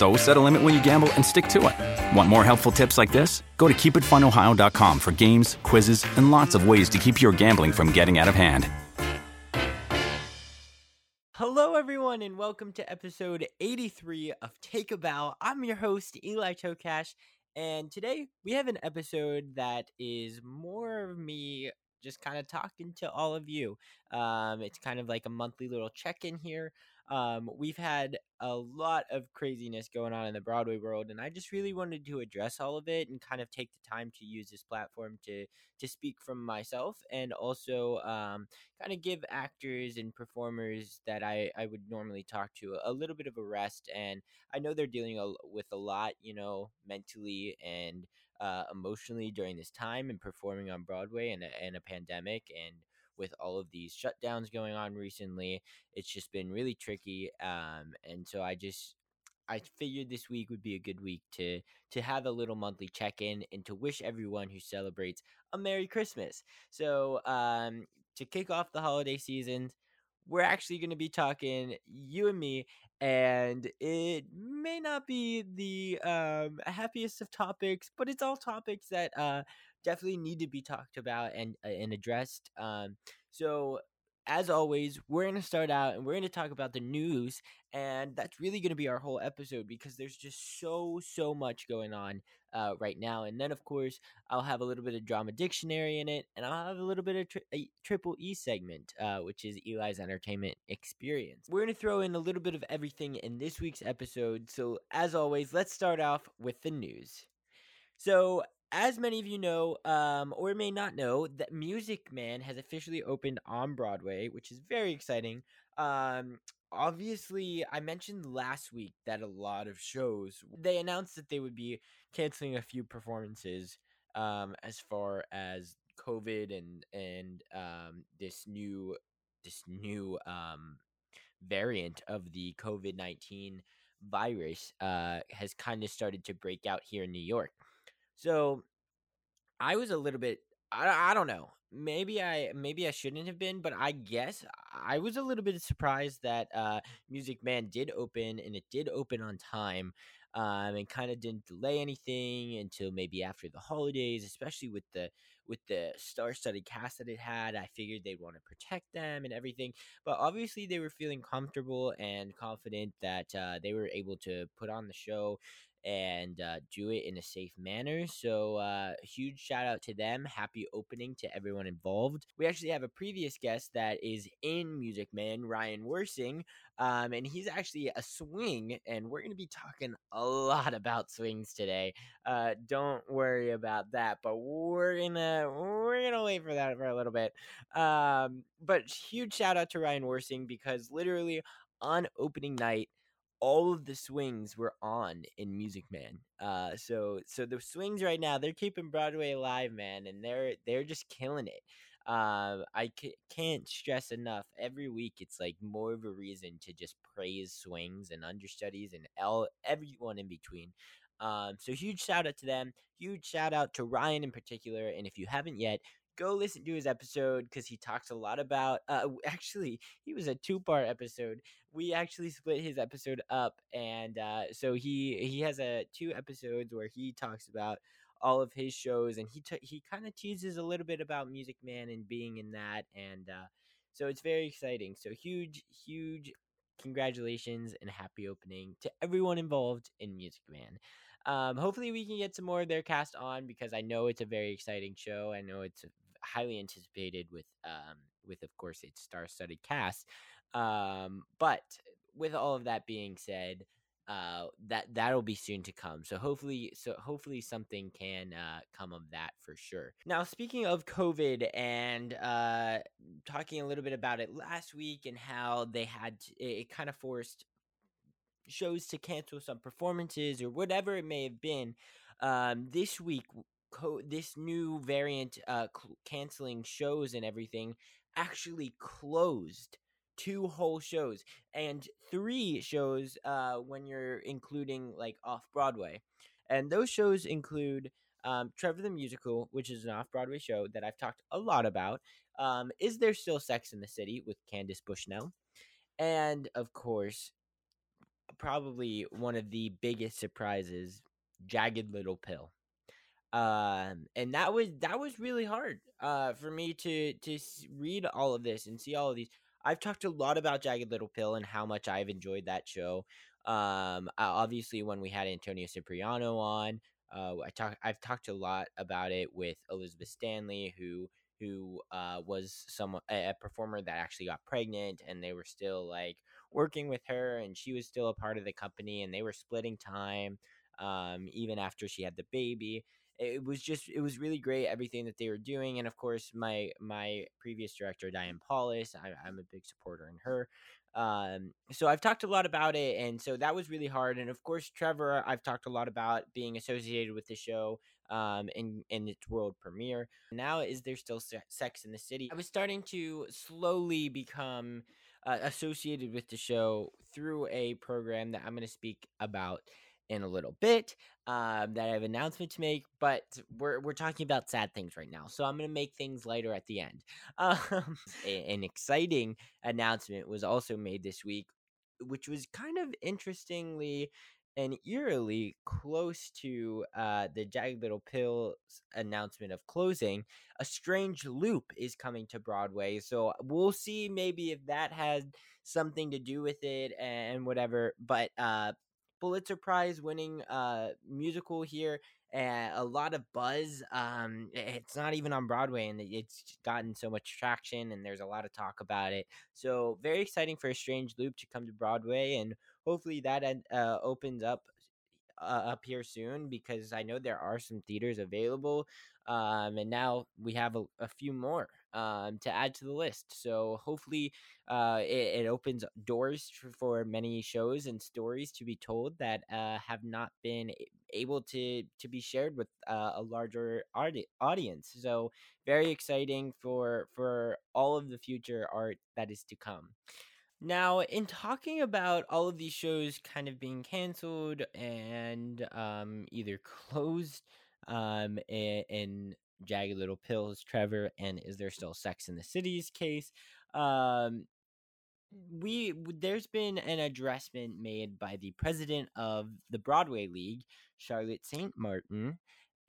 So set a limit when you gamble and stick to it. Want more helpful tips like this? Go to keepitfunohio.com for games, quizzes, and lots of ways to keep your gambling from getting out of hand. Hello, everyone, and welcome to episode 83 of Take a Bow. I'm your host, Eli Tokash, and today we have an episode that is more of me just kind of talking to all of you. Um, it's kind of like a monthly little check in here. Um, we've had a lot of craziness going on in the Broadway world, and I just really wanted to address all of it and kind of take the time to use this platform to to speak from myself and also um, kind of give actors and performers that I, I would normally talk to a, a little bit of a rest. And I know they're dealing a, with a lot, you know, mentally and uh, emotionally during this time and performing on Broadway and a, and a pandemic and with all of these shutdowns going on recently. It's just been really tricky. Um, and so I just I figured this week would be a good week to to have a little monthly check in and to wish everyone who celebrates a Merry Christmas. So um, to kick off the holiday season, we're actually going to be talking you and me and it may not be the um, happiest of topics but it's all topics that uh, definitely need to be talked about and uh, and addressed um, so as always, we're going to start out and we're going to talk about the news. And that's really going to be our whole episode because there's just so, so much going on uh, right now. And then, of course, I'll have a little bit of drama dictionary in it. And I'll have a little bit of tri- a triple E segment, uh, which is Eli's entertainment experience. We're going to throw in a little bit of everything in this week's episode. So, as always, let's start off with the news. So, as many of you know, um, or may not know, that Music Man has officially opened on Broadway, which is very exciting. Um, obviously, I mentioned last week that a lot of shows they announced that they would be canceling a few performances um, as far as COVID and and um, this new this new um, variant of the COVID nineteen virus uh, has kind of started to break out here in New York. So I was a little bit I, I don't know. Maybe I maybe I shouldn't have been, but I guess I was a little bit surprised that uh, Music Man did open and it did open on time. Um, and kind of didn't delay anything until maybe after the holidays, especially with the with the star-studded cast that it had. I figured they'd want to protect them and everything, but obviously they were feeling comfortable and confident that uh, they were able to put on the show and uh, do it in a safe manner. So, uh, huge shout out to them. Happy opening to everyone involved. We actually have a previous guest that is in Music Man, Ryan Worsing, um, and he's actually a swing, and we're going to be talking a lot about swings today. Uh, don't worry about that, but we're gonna we're gonna wait for that for a little bit. Um, but huge shout out to Ryan Worsing because literally on opening night all of the swings were on in Music Man. Uh, so so the swings right now they're keeping Broadway alive, man, and they're they're just killing it. Uh, I c- can't stress enough. Every week, it's like more of a reason to just praise swings and understudies and L- everyone in between. Um, so huge shout out to them. Huge shout out to Ryan in particular. And if you haven't yet, go listen to his episode because he talks a lot about uh actually he was a two part episode. We actually split his episode up and uh so he he has a two episodes where he talks about all of his shows and he t- he kind of teases a little bit about music man and being in that and uh so it's very exciting. So huge huge congratulations and happy opening to everyone involved in music man um, hopefully we can get some more of their cast on because I know it's a very exciting show. I know it's highly anticipated with um with of course its star-studded cast. Um, but with all of that being said, uh, that that'll be soon to come. So hopefully, so hopefully something can uh, come of that for sure. Now, speaking of COVID and uh, talking a little bit about it last week and how they had to, it, it kind of forced shows to cancel some performances or whatever it may have been. Um, this week, co- this new variant uh, canceling shows and everything actually closed two whole shows and three shows uh, when you're including like off Broadway. And those shows include um, Trevor the Musical, which is an off Broadway show that I've talked a lot about. Um, is There Still Sex in the City with Candace Bushnell? And of course, probably one of the biggest surprises Jagged Little Pill. Um, and that was that was really hard uh, for me to to read all of this and see all of these. I've talked a lot about Jagged Little Pill and how much I've enjoyed that show. Um, obviously, when we had Antonio Cipriano on, uh, I talk I've talked a lot about it with Elizabeth Stanley, who who uh, was some a performer that actually got pregnant, and they were still like working with her, and she was still a part of the company, and they were splitting time um, even after she had the baby. It was just it was really great everything that they were doing, and of course my my previous director Diane Paulus, I, I'm a big supporter in her. Um, so I've talked a lot about it, and so that was really hard. And of course, Trevor, I've talked a lot about being associated with the show um, in in its world premiere. Now, is there still Sex in the City? I was starting to slowly become uh, associated with the show through a program that I'm going to speak about in a little bit um, that I have an announcement to make, but we're, we're talking about sad things right now. So I'm going to make things lighter at the end. Um, an exciting announcement was also made this week, which was kind of interestingly and eerily close to uh, the Jagged Little Pill's announcement of closing. A Strange Loop is coming to Broadway, so we'll see maybe if that has something to do with it and whatever. But uh, Pulitzer Prize winning uh, musical here. Uh, a lot of buzz. Um, it's not even on Broadway, and it's gotten so much traction, and there's a lot of talk about it. So very exciting for a Strange Loop to come to Broadway, and hopefully that uh, opens up uh, up here soon because I know there are some theaters available. Um, and now we have a, a few more um, to add to the list. So hopefully, uh, it, it, opens doors for many shows and stories to be told that uh, have not been able to to be shared with uh, a larger audi- audience. So very exciting for for all of the future art that is to come. Now, in talking about all of these shows kind of being canceled and um, either closed um, in, in Jagged Little Pills, Trevor, and Is There Still Sex in the City's case, um, we there's been an addressment made by the president of the Broadway League, Charlotte St. Martin,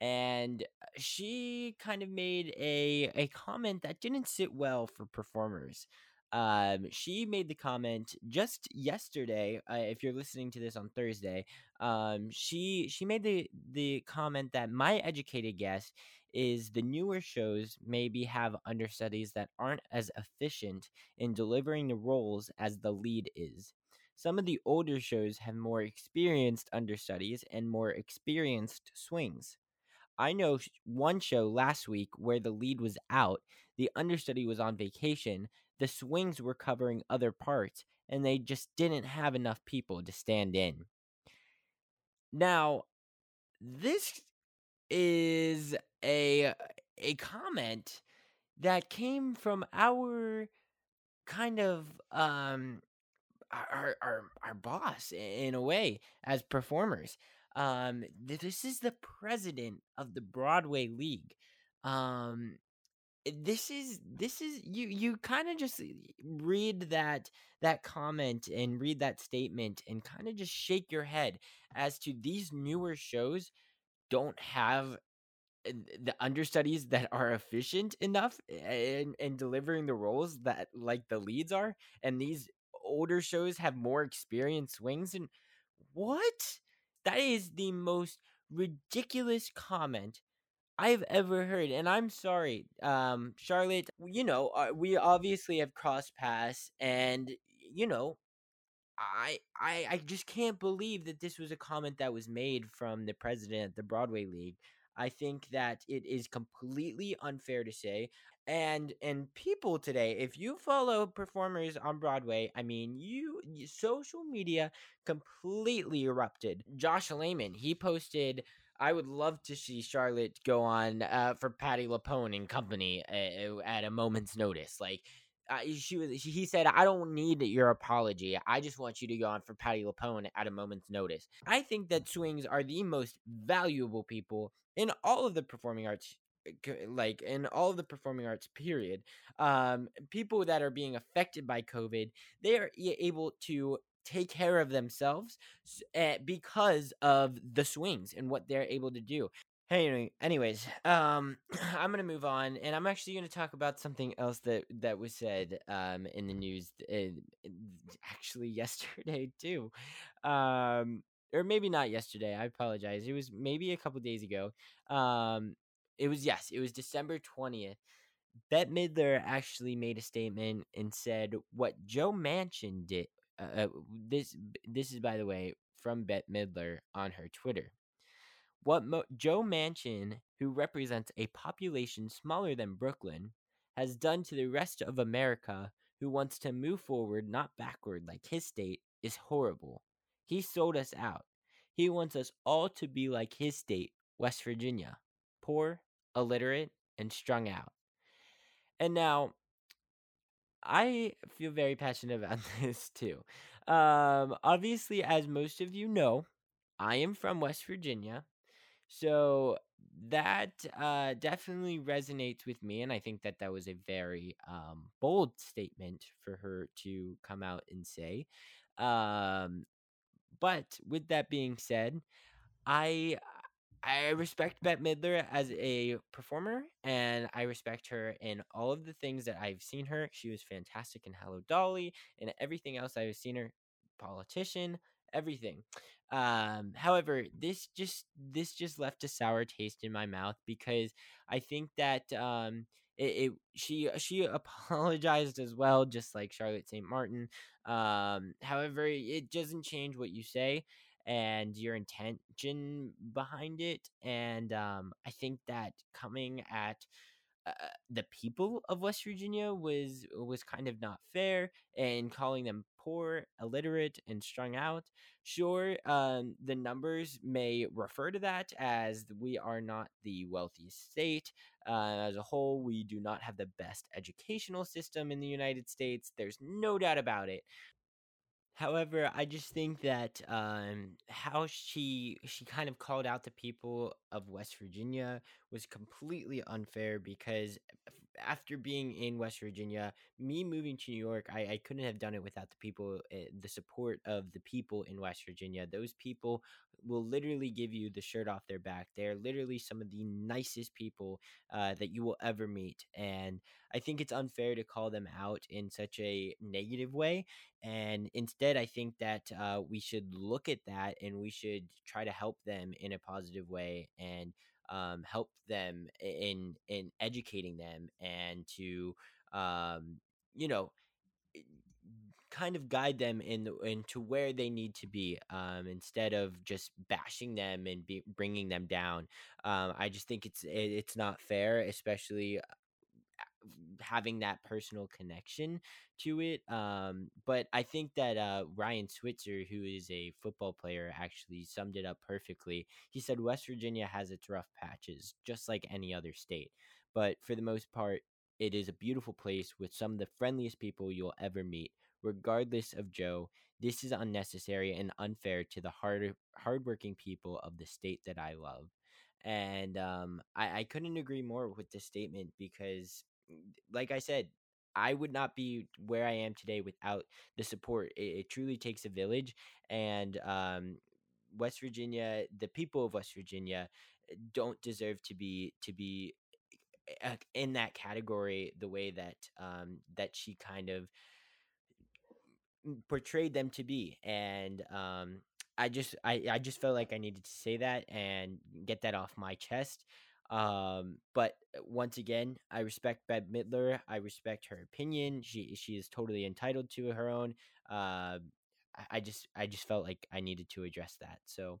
and she kind of made a a comment that didn't sit well for performers. Um, she made the comment just yesterday. Uh, if you're listening to this on Thursday, um, she she made the the comment that my educated guess is the newer shows maybe have understudies that aren't as efficient in delivering the roles as the lead is. Some of the older shows have more experienced understudies and more experienced swings. I know one show last week where the lead was out, the understudy was on vacation, the swings were covering other parts, and they just didn't have enough people to stand in. Now, this is a a comment that came from our kind of um our our our boss in a way as performers. Um, this is the president of the Broadway League. Um, this is this is you you kind of just read that that comment and read that statement and kind of just shake your head as to these newer shows don't have the understudies that are efficient enough in, in delivering the roles that like the leads are and these older shows have more experienced wings and what? That is the most ridiculous comment I've ever heard. And I'm sorry, um, Charlotte, you know, uh, we obviously have crossed paths and, you know, I, I I just can't believe that this was a comment that was made from the president of the Broadway League. I think that it is completely unfair to say. And and people today, if you follow performers on Broadway, I mean, you, you social media completely erupted. Josh Lamon, he posted I would love to see Charlotte go on uh, for Patti LuPone and company uh, at a moment's notice. Like uh, she was he said i don't need your apology i just want you to go on for Patti LuPone at a moment's notice i think that swings are the most valuable people in all of the performing arts uh, like in all of the performing arts period um people that are being affected by covid they are able to take care of themselves uh, because of the swings and what they're able to do Hey, anyways, um, I'm gonna move on, and I'm actually gonna talk about something else that that was said um in the news, uh, actually yesterday too, um, or maybe not yesterday. I apologize. It was maybe a couple days ago. Um, it was yes, it was December twentieth. Bette Midler actually made a statement and said what Joe Manchin did. Uh, this this is by the way from Bette Midler on her Twitter. What Mo- Joe Manchin, who represents a population smaller than Brooklyn, has done to the rest of America, who wants to move forward, not backward like his state, is horrible. He sold us out. He wants us all to be like his state, West Virginia poor, illiterate, and strung out. And now, I feel very passionate about this too. Um, obviously, as most of you know, I am from West Virginia. So that uh, definitely resonates with me, and I think that that was a very um, bold statement for her to come out and say. Um, but with that being said, I I respect Bette Midler as a performer, and I respect her in all of the things that I've seen her. She was fantastic in Hello Dolly, and everything else I've seen her. Politician, everything. Um, however, this just this just left a sour taste in my mouth because I think that um, it, it she she apologized as well, just like Charlotte St. Martin. Um, however, it doesn't change what you say and your intention behind it. And um, I think that coming at uh, the people of West Virginia was was kind of not fair and calling them poor, illiterate, and strung out. Sure, um, the numbers may refer to that as we are not the wealthiest state. Uh, as a whole, we do not have the best educational system in the United States. There's no doubt about it. However, I just think that um, how she she kind of called out the people of West Virginia was completely unfair because after being in West Virginia, me moving to New York, I, I couldn't have done it without the people, uh, the support of the people in West Virginia. Those people will literally give you the shirt off their back. They're literally some of the nicest people uh, that you will ever meet. And I think it's unfair to call them out in such a negative way. And instead, I think that uh, we should look at that and we should try to help them in a positive way and um, help them in in educating them and to um, you know kind of guide them in into where they need to be um, instead of just bashing them and be, bringing them down. Um, I just think it's it, it's not fair, especially having that personal connection to it. Um, but I think that uh, Ryan Switzer, who is a football player, actually summed it up perfectly. He said West Virginia has its rough patches, just like any other state. But for the most part, it is a beautiful place with some of the friendliest people you'll ever meet. Regardless of Joe, this is unnecessary and unfair to the hard hardworking people of the state that I love. And um, I, I couldn't agree more with this statement because like I said, I would not be where I am today without the support. It, it truly takes a village, and um, West Virginia, the people of West Virginia, eh, don't deserve to be to be eh, in that category the way that um, that she kind of portrayed them to be, and um, I just I, I just felt like I needed to say that and get that off my chest. Um, but uh, once again, I respect Bette Midler. I respect her opinion. She she is totally entitled to her own. Uh, I just I just felt like I needed to address that. So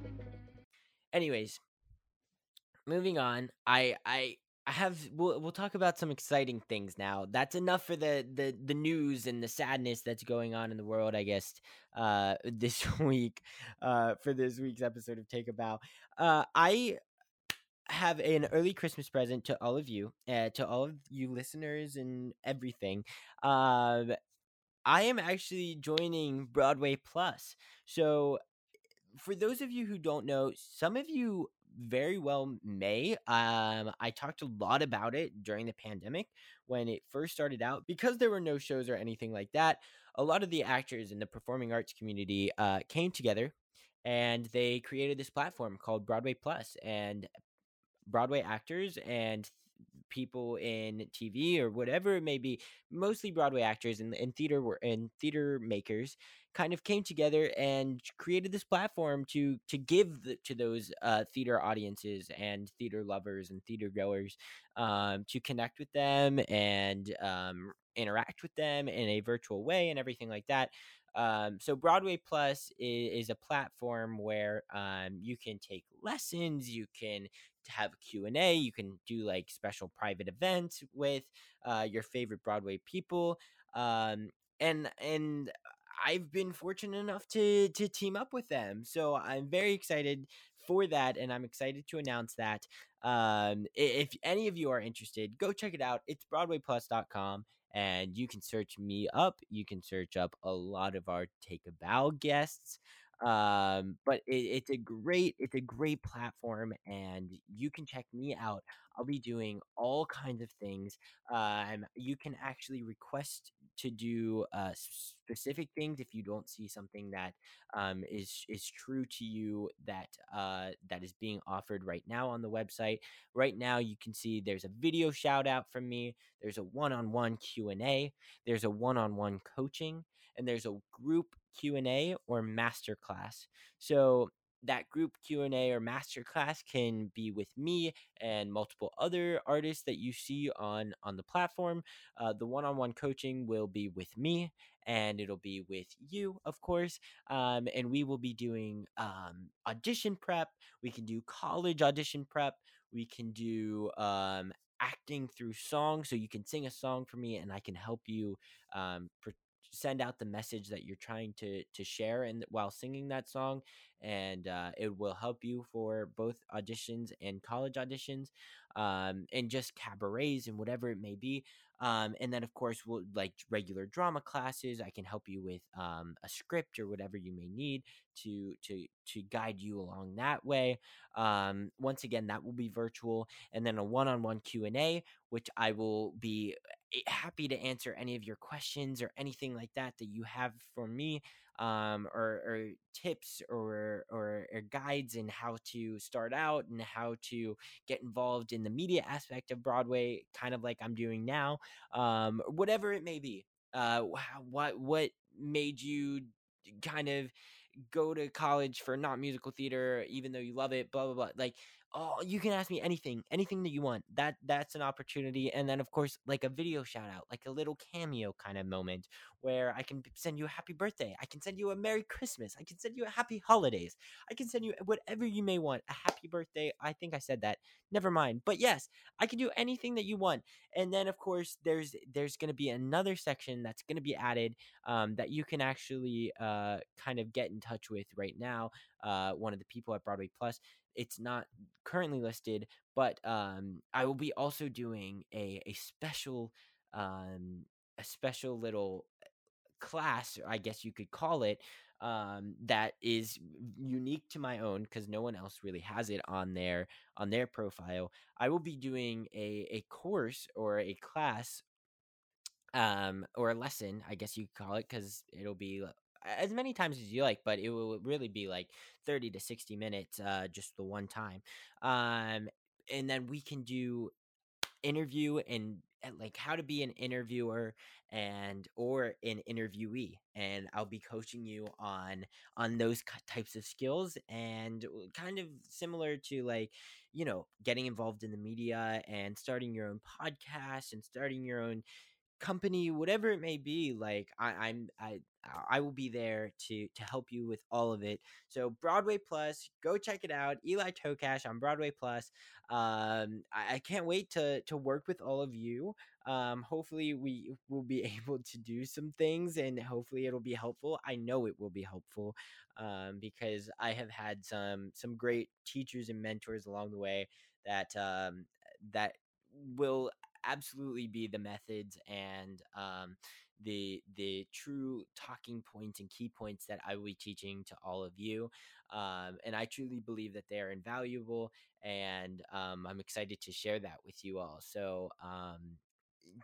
anyways, moving on. I I I have we'll we'll talk about some exciting things now. That's enough for the the the news and the sadness that's going on in the world, I guess, uh this week uh for this week's episode of Take a Bow. Uh I have an early Christmas present to all of you, uh, to all of you listeners and everything. Uh, I am actually joining Broadway Plus. So for those of you who don't know, some of you very well may. Um, I talked a lot about it during the pandemic when it first started out because there were no shows or anything like that. A lot of the actors in the performing arts community uh, came together and they created this platform called Broadway Plus, and Broadway actors and people in TV or whatever it may be, mostly Broadway actors and, theater and theater makers kind of came together and created this platform to to give the, to those uh, theater audiences and theater lovers and theater goers um, to connect with them and um, interact with them in a virtual way and everything like that. Um, so Broadway Plus is, is a platform where um, you can take lessons, you can have Q and A, you can do like special private events with uh, your favorite Broadway people, um, and and I've been fortunate enough to to team up with them. So I'm very excited for that, and I'm excited to announce that. Um, if any of you are interested, go check it out. It's BroadwayPlus.com, and you can search me up. You can search up a lot of our Take a Bow guests. Um, but it, it's a great it's a great platform, and you can check me out. I'll be doing all kinds of things. Um, you can actually request to do uh, specific things if you don't see something that um, is is true to you that uh, that is being offered right now on the website. Right now, you can see there's a video shout out from me. There's a one-on-one Q and A. There's a one-on-one coaching, and there's a group Q and A or masterclass. So that group q&a or masterclass can be with me and multiple other artists that you see on on the platform. Uh, the one-on-one coaching will be with me and it'll be with you of course um, and we will be doing um, audition prep. We can do college audition prep. We can do um, acting through song so you can sing a song for me and i can help you um, send out the message that you're trying to to share and while singing that song and uh, it will help you for both auditions and college auditions um, and just cabarets and whatever it may be um, and then of course we'll like regular drama classes i can help you with um, a script or whatever you may need to to to guide you along that way um, once again that will be virtual and then a one-on-one q&a which i will be happy to answer any of your questions or anything like that that you have for me um, or, or, tips or, or, or guides in how to start out and how to get involved in the media aspect of Broadway, kind of like I'm doing now, um, whatever it may be. Uh, what what made you kind of go to college for not musical theater, even though you love it, blah blah blah. Like oh you can ask me anything anything that you want that that's an opportunity and then of course like a video shout out like a little cameo kind of moment where i can send you a happy birthday i can send you a merry christmas i can send you a happy holidays i can send you whatever you may want a happy birthday i think i said that never mind but yes i can do anything that you want and then of course there's there's going to be another section that's going to be added um, that you can actually uh, kind of get in touch with right now uh, one of the people at broadway plus it's not currently listed, but um, I will be also doing a a special um, a special little class, I guess you could call it, um, that is unique to my own because no one else really has it on their on their profile. I will be doing a a course or a class um or a lesson i guess you could call it because it'll be as many times as you like, but it will really be like 30 to 60 minutes uh just the one time. Um and then we can do interview and Eh, like how to be an interviewer and or an interviewee and I'll be coaching you on on those types of skills and kind of similar to like you know getting involved in the media and starting your own podcast and starting your own company whatever it may be like I, i'm i i will be there to to help you with all of it. So broadway plus go check it out eli tokash on broadway plus. Um I, I can't wait to to work with all of you. Um hopefully we will be able to do some things and hopefully it'll be helpful. I know it will be helpful um because i have had some some great teachers and mentors along the way that um that will absolutely be the methods and um, the the true talking points and key points that I will be teaching to all of you. Um, and I truly believe that they are invaluable, and um, I'm excited to share that with you all. So um,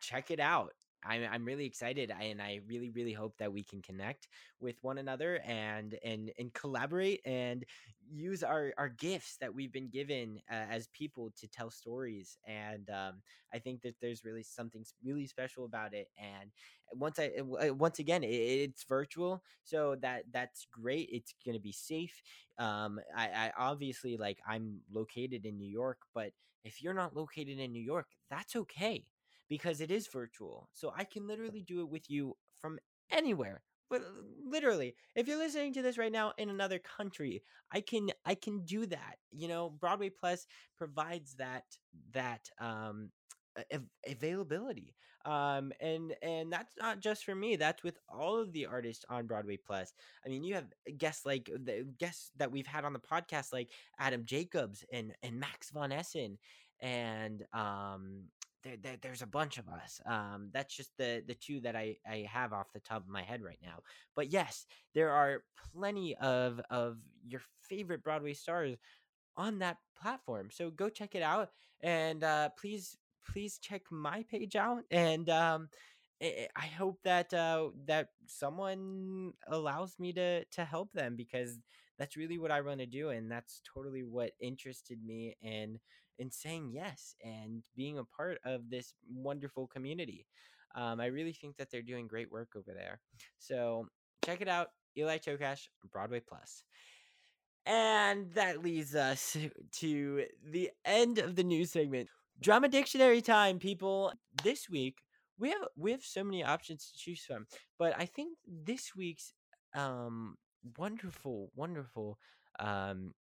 check it out. I'm I'm really excited, and I really really hope that we can connect with one another and and and collaborate and use our our gifts that we've been given uh, as people to tell stories. And um, I think that there's really something really special about it. And once I uh, once again, it, it's virtual, so that that's great. It's gonna be safe. Um, I, I obviously like I'm located in New York, but if you're not located in New York, that's okay because it is virtual. So I can literally do it with you from anywhere. But uh, literally, if you're listening to this right now in another country, I can I can do that. You know, Broadway Plus provides that that um availability um and and that's not just for me that's with all of the artists on broadway plus i mean you have guests like the guests that we've had on the podcast like adam jacobs and and max von essen and um there, there, there's a bunch of us. Um, that's just the the two that I I have off the top of my head right now. But yes, there are plenty of of your favorite Broadway stars on that platform. So go check it out, and uh, please please check my page out. And um, I hope that uh, that someone allows me to to help them because that's really what I want to do, and that's totally what interested me in in saying yes and being a part of this wonderful community. Um, I really think that they're doing great work over there. So check it out, Eli Tokash, Broadway Plus. And that leads us to the end of the news segment. Drama dictionary time, people. This week we have we have so many options to choose from, but I think this week's um wonderful, wonderful um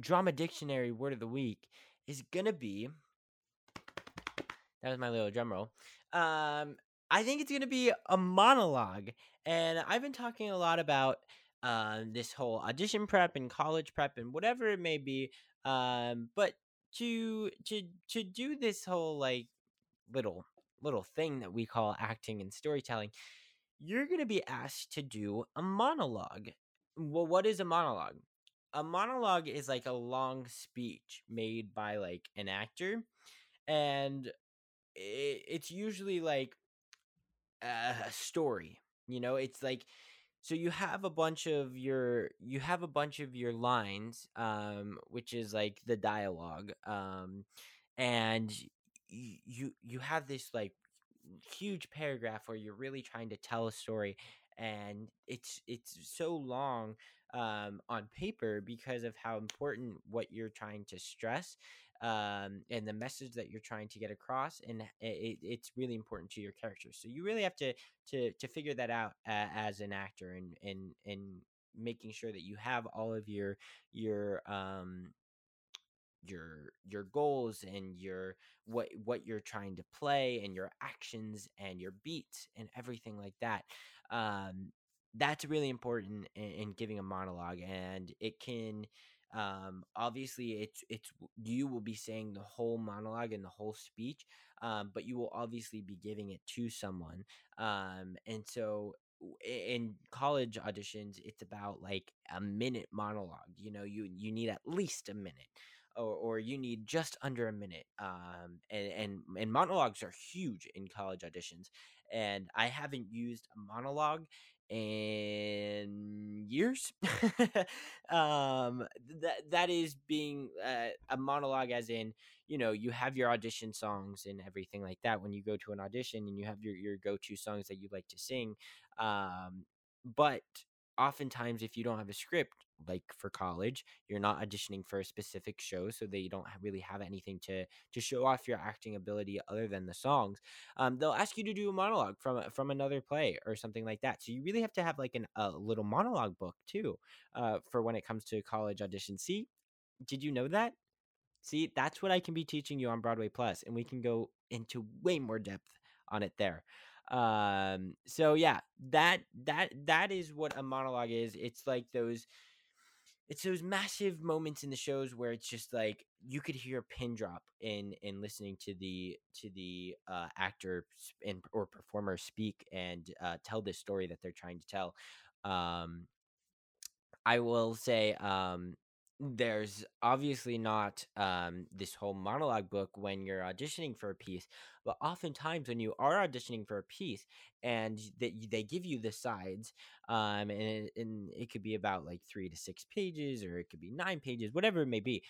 drama dictionary word of the week is gonna be that was my little drum roll. Um, I think it's gonna be a monologue, and I've been talking a lot about uh, this whole audition prep and college prep and whatever it may be. Um, but to to to do this whole like little little thing that we call acting and storytelling, you're gonna be asked to do a monologue. Well, what is a monologue? A monologue is like a long speech made by like an actor and it, it's usually like a story you know? It's like so you have a bunch of your you have a bunch of your lines um which is like the dialogue um and you you have this like huge paragraph where you're really trying to tell a story and it's it's so long um, on paper because of how important what you're trying to stress um, and the message that you're trying to get across and it, it's really important to your character. So you really have to to to figure that out uh, as an actor and and and making sure that you have all of your your um your your goals and your what what you're trying to play and your actions and your beats and everything like that. Um that's really important in, in giving a monologue and it can um obviously it's it's you will be saying the whole monologue and the whole speech um but you will obviously be giving it to someone um and so in college auditions it's about like a minute monologue you know you you need at least a minute or, or you need just under a minute um and, and and monologues are huge in college auditions and i haven't used a monologue in years. Um that that is being uh, a monologue as in you know you have your audition songs and everything like that when you go to an audition and you have your your go-to songs that you like to sing um but oftentimes if you don't have a script like for college you're not auditioning for a specific show so they don't really have anything to to show off your acting ability other than the songs. Um, they'll ask you to do a monologue from from another play or something like that so you really have to have like an, a little monologue book too uh, for when it comes to college audition. See? Did you know that? See? That's what i can be teaching you on broadway plus and we can go into way more depth on it there. Um so yeah that that that is what a monologue is. It's like those it's those massive moments in the shows where it's just like you could hear a pin drop in in listening to the to the uh, actor and or performer speak and uh, tell this story that they're trying to tell. Um i will say um there's obviously not um, this whole monologue book when you're auditioning for a piece, but oftentimes when you are auditioning for a piece and that they give you the sides, um, and, it, and it could be about like three to six pages, or it could be nine pages, whatever it may be.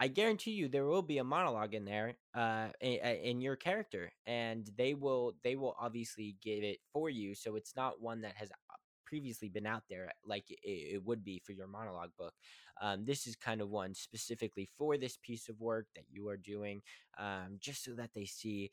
I guarantee you there will be a monologue in there, uh, in, in your character, and they will they will obviously give it for you, so it's not one that has previously been out there like it, it would be for your monologue book. Um, this is kind of one specifically for this piece of work that you are doing, um, just so that they see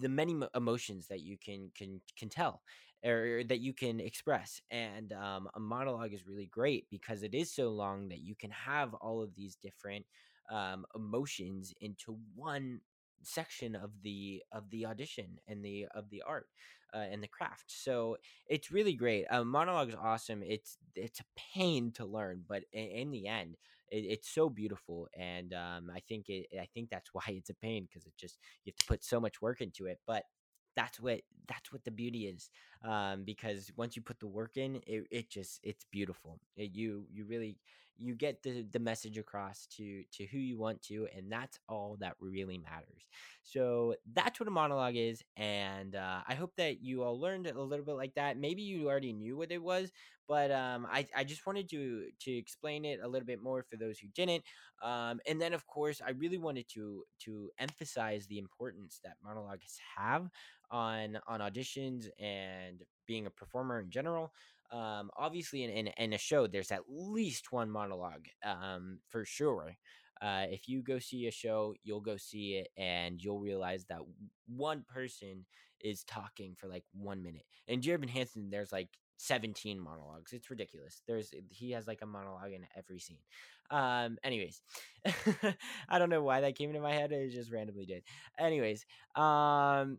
the many emotions that you can can can tell or that you can express and um, a monologue is really great because it is so long that you can have all of these different um, emotions into one section of the of the audition and the of the art uh, and the craft. So it's really great. Uh, monologue is awesome. It's it's a pain to learn, but in, in the end, it, it's so beautiful. And um, I think it. I think that's why it's a pain because it just you have to put so much work into it. But that's what that's what the beauty is um, because once you put the work in it, it just it's beautiful it, you you really you get the the message across to to who you want to and that's all that really matters. So that's what a monologue is and uh, i hope that you all learned a little bit like that. Maybe you already knew what it was but um, I, I just wanted to to explain it a little bit more for those who didn't um, and then of course i really wanted to to emphasize the importance that monologues have on on auditions and being a performer in general um, obviously in, in, in a show there's at least one monologue um, for sure. Uh, if you go see a show you'll go see it and you'll realize that one person is talking for like one minute. And Dear Evan Hansen there's like 17 monologues. It's ridiculous. There's he has like a monologue in every scene. Um anyways i don't know why that came into my head it just randomly did. Anyways um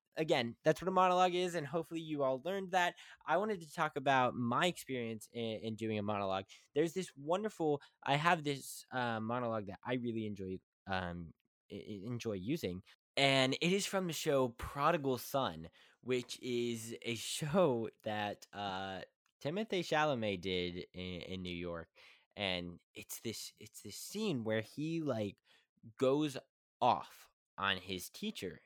again that's what a monologue is and hopefully you all learned that. I wanted to talk about my experience in, in doing a monologue. There's this wonderful i have this uh, monologue that i really enjoy um enjoy using and it is from the show prodigal son which is a show that uh timothée chalamet did in, in new york and it's this it's this scene where he like goes off on his teacher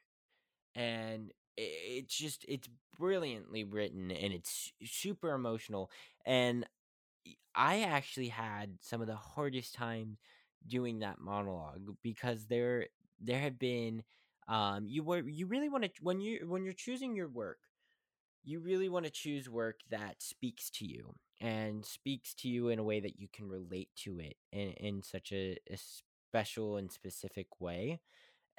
and it's just it's brilliantly written and it's super emotional and i actually had some of the hardest times doing that monologue because there there have been um you were you really want to when you when you're choosing your work you really want to choose work that speaks to you and speaks to you in a way that you can relate to it in, in such a, a special and specific way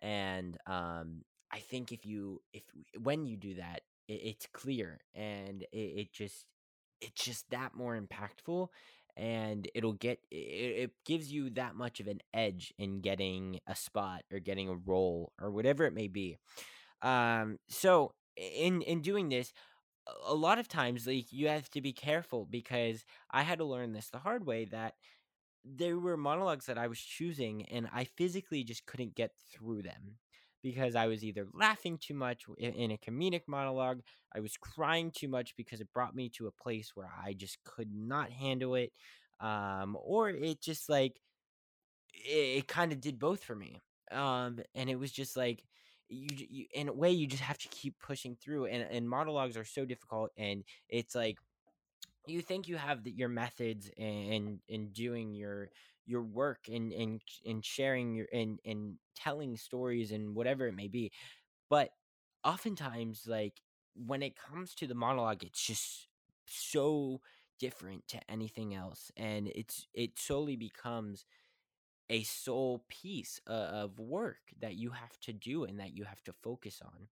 and um i think if you if when you do that it, it's clear and it, it just it's just that more impactful and it'll get it, it gives you that much of an edge in getting a spot or getting a role or whatever it may be. Um so in in doing this a- a lot of times like you have to be careful because i had to learn this the hard way that there were monologues that I was choosing and I physically just couldn't get through them because I was either laughing too much in a comedic monologue, I was crying too much because it brought me to a place where I just could not handle it, um, or it just like it, it kind of did both for me. Um, and it was just like you, you in a way you just have to keep pushing through and and monologues are so difficult and it's like you think you have the, your methods in in doing your your work and and and sharing your and and telling stories and whatever it may be but oftentimes like when it comes to the monologue it's just so different to anything else and it's it solely becomes a sole piece o- of work that you have to do and that you have to focus on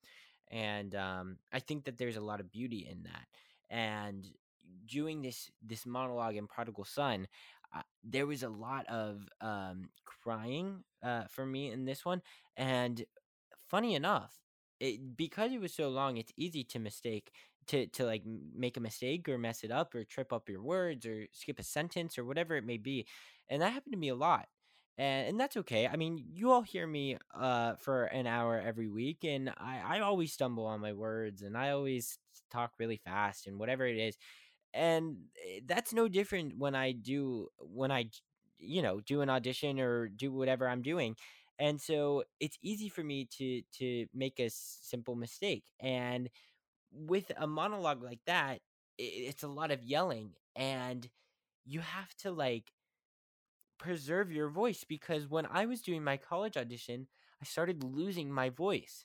and um, i think that there's a lot of beauty in that and doing this this monologue in prodigal son there was a lot of um, crying uh, for me in this one and funny enough it, because it was so long it's easy to mistake to to like make a mistake or mess it up or trip up your words or skip a sentence or whatever it may be and that happened to me a lot and, and that's okay i mean you all hear me uh for an hour every week and i i always stumble on my words and i always talk really fast and whatever it is and eh, that's no different when i do when i you know do an audition or do whatever i'm doing and so it's easy for me to to make a simple mistake and with a monologue like that it's a lot of yelling and you have to like preserve your voice because when i was doing my college audition i started losing my voice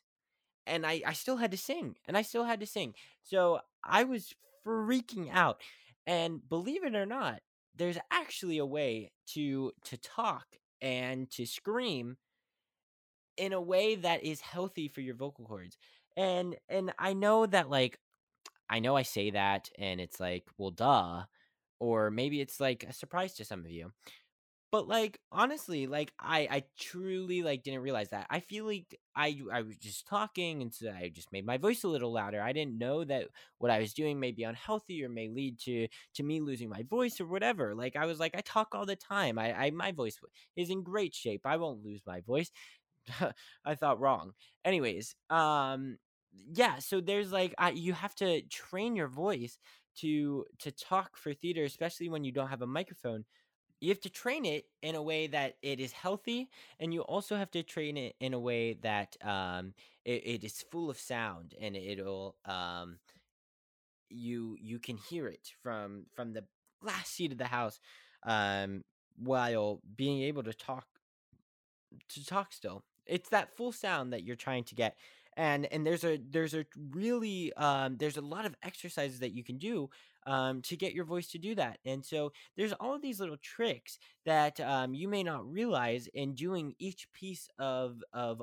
and I, I still had to sing and I still had to sing. So I was freaking out. And believe it or not, there's actually a way to to talk and to scream in a way that is healthy for your vocal cords. And and I know that like I know I say that and it's like, well duh. Or maybe it's like a surprise to some of you but like honestly like i i truly like didn't realize that. I feel like i i was just talking and so i just made my voice a little louder. I didn't know that what i was doing may be unhealthy or may lead to to me losing my voice or whatever. Like i was like i talk all the time. I i my voice is in great shape. I won't lose my voice. I thought wrong. Anyways um yeah so there's like I, you have to train your voice to to talk for theater especially when you don't have a microphone you have to train it in a way that it is healthy and you also have to train it in a way that um it, it is full of sound and it'll um you you can hear it from from the last seat of the house um while being able to talk to talk still. It's that full sound that you're trying to get and and there's a there's a really um there's a lot of exercises that you can do um to get your voice to do that and so there's all of these little tricks that um you may not realize in doing each piece of of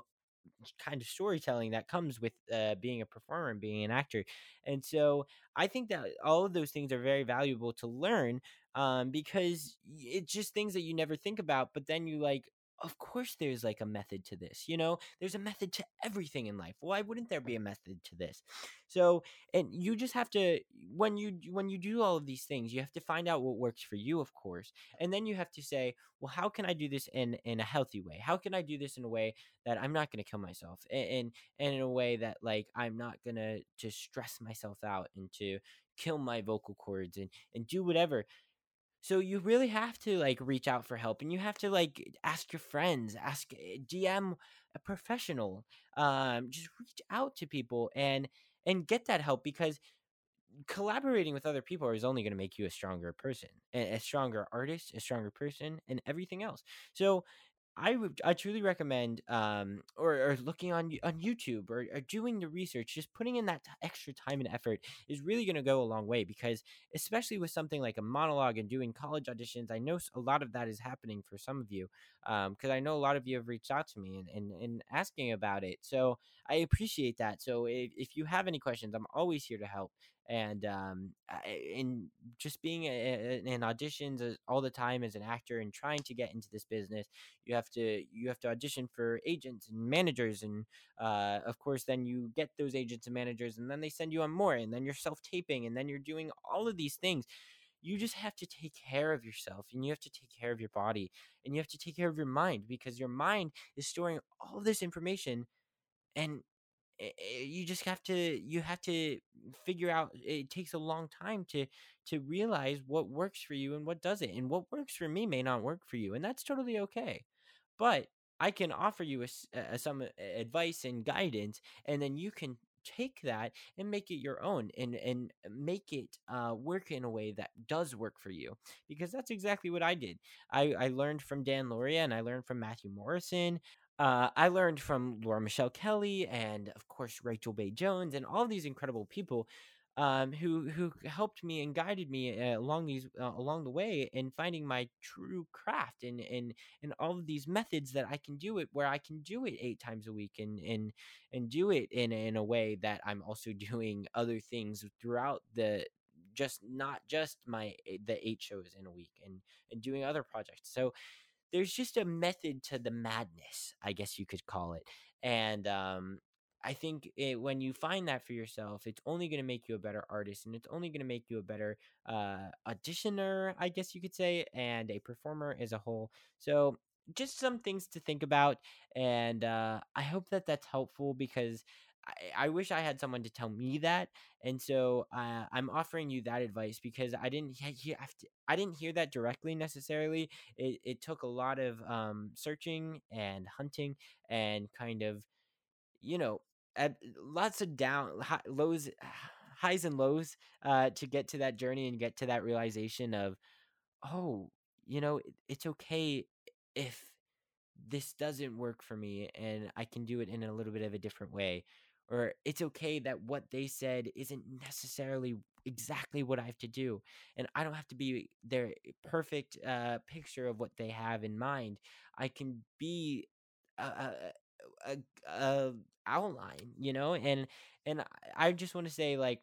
kind of storytelling that comes with uh, being a performer and being an actor. And so I think that all of those things are very valuable to learn um, because it's just things that you never think about, but then you like, of course there's like a method to this you know? There's a method to everything in life. Why wouldn't there be a method to this? So and you just have to when you when you do all of these things you have to find out what works for you of course and then you have to say well how can i do this in in a healthy way? How can i do this in a way that i'm not going to kill myself and, and in a way that like i'm not going to just stress myself out and to kill my vocal cords and and do whatever so you really have to like reach out for help and you have to like ask your friends ask eh, dm a professional um just reach out to people and and get that help because collaborating with other people is only going to make you a stronger person a, a stronger artist a stronger person and everything else. So I would I truly recommend um or, or looking on on YouTube or, or doing the research just putting in that t- extra time and effort is really going to go a long way because especially with something like a monologue and doing college auditions I know a lot of that is happening for some of you um because I know a lot of you have reached out to me and, and, and asking about it. So I appreciate that. So if, if you have any questions I'm always here to help and um in just being a, in auditions all the time as an actor and trying to get into this business you have to you have to audition for agents and managers and uh, of course then you get those agents and managers and then they send you on more and then you're self-taping and then you're doing all of these things. You just have to take care of yourself and you have to take care of your body and you have to take care of your mind because your mind is storing all this information and you just have to you have to figure out it takes a long time to to realize what works for you and what doesn't and what works for me may not work for you and that's totally okay. But i can offer you a, a- some uh, advice and guidance and then you can take that and make it your own and and make it uh, work in a way that does work for you because that's exactly what i did. I i learned from dan lauria and i learned from matthew morrison uh, I learned from Laura Michelle Kelly and, of course, Rachel Bay Jones and all these incredible people um, who who helped me and guided me uh, along these uh, along the way in finding my true craft and and and all of these methods that I can do it where I can do it eight times a week and and and do it in in a way that I'm also doing other things throughout the just not just my eh, the eight shows in a week and and doing other projects. So there's just a method to the madness, I guess you could call it. And um, I think it, when you find that for yourself, it's only going to make you a better artist and it's only going to make you a better uh, auditioner, I guess you could say, and a performer as a whole. So, just some things to think about. And uh, I hope that that's helpful because I, I wish I had someone to tell me that. And so uh, I'm offering you that advice because I didn't he- he- have to- I didn't hear that directly necessarily. It, it took a lot of um, searching and hunting and kind of you know, at lots of down hi, lows, highs and lows uh, to get to that journey and get to that realization of, oh, you know, it, it's okay if this doesn't work for me and I can do it in a little bit of a different way. Or it's okay that what they said isn't necessarily exactly what I have to do. And I don't have to be their perfect uh, picture of what they have in mind. I can be a, a, a, a outline, you know? And and I I just want to say like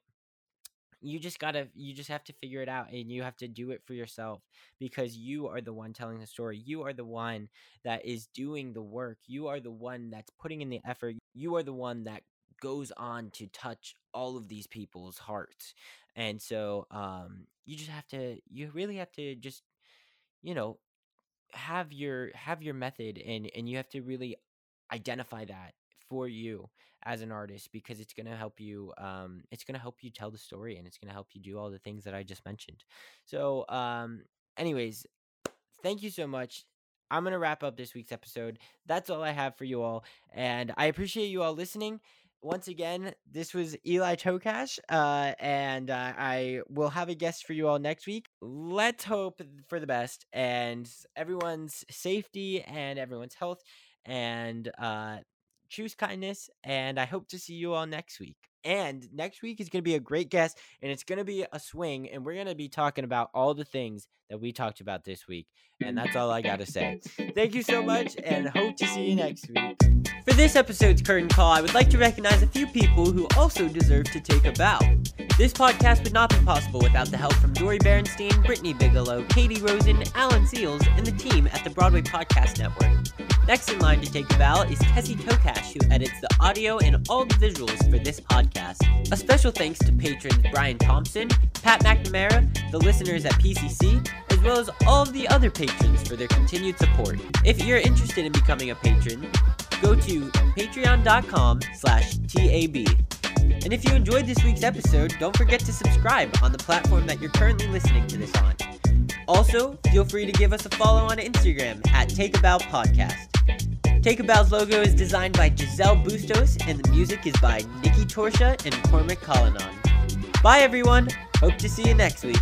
you just gotta you just have to figure it out and you have to do it for yourself because you are the one telling the story you are the one that is doing the work you are the one that's putting in the effort you are the one that goes on to touch all of these people's hearts and so um you just have to you really have to just you know have your have your method and and you have to really identify that for you as an artist because it's going to help you um it's going to help you tell the story and it's going to help you do all the things that I just mentioned. So um anyways, thank you so much. I'm going to wrap up this week's episode. That's all I have for you all and I appreciate you all listening. Once again, this was Eli Tokash, uh, and uh, I will have a guest for you all next week. Let's hope for the best and everyone's safety and everyone's health and uh, choose kindness, and I hope to see you all next week. And next week is going to be a great guest, and it's going to be a swing, and we're going to be talking about all the things that we talked about this week. And that's all I got to say. Thank you so much, and hope to see you next week. For this episode's curtain call, I would like to recognize a few people who also deserve to take a bow. This podcast would not be possible without the help from Dori Berinstein, Brittany Bigelow, Katie Rosen, Alan Seales, and the team at the Broadway Podcast Network. Next in line to take a bow is Tessie Tokash, who edits the audio and all the visuals for this podcast. A special thanks to patrons Brian Thompson, Pat McNamara, the listeners at PCC, as well as all of the other patrons for their continued support. If you're interested in becoming a patron, go to patreon.com slash TAB. And if you enjoyed this week's episode, don't forget to subscribe on the platform that you're currently listening to this on. Also, feel free to give us a follow on Instagram at Take a Bow Podcast. Take a Bow's logo is designed by Giselle Bustos, and the music is by Nikki Torsha and Cormac Collinon. Bye, everyone. Hope to see you next week.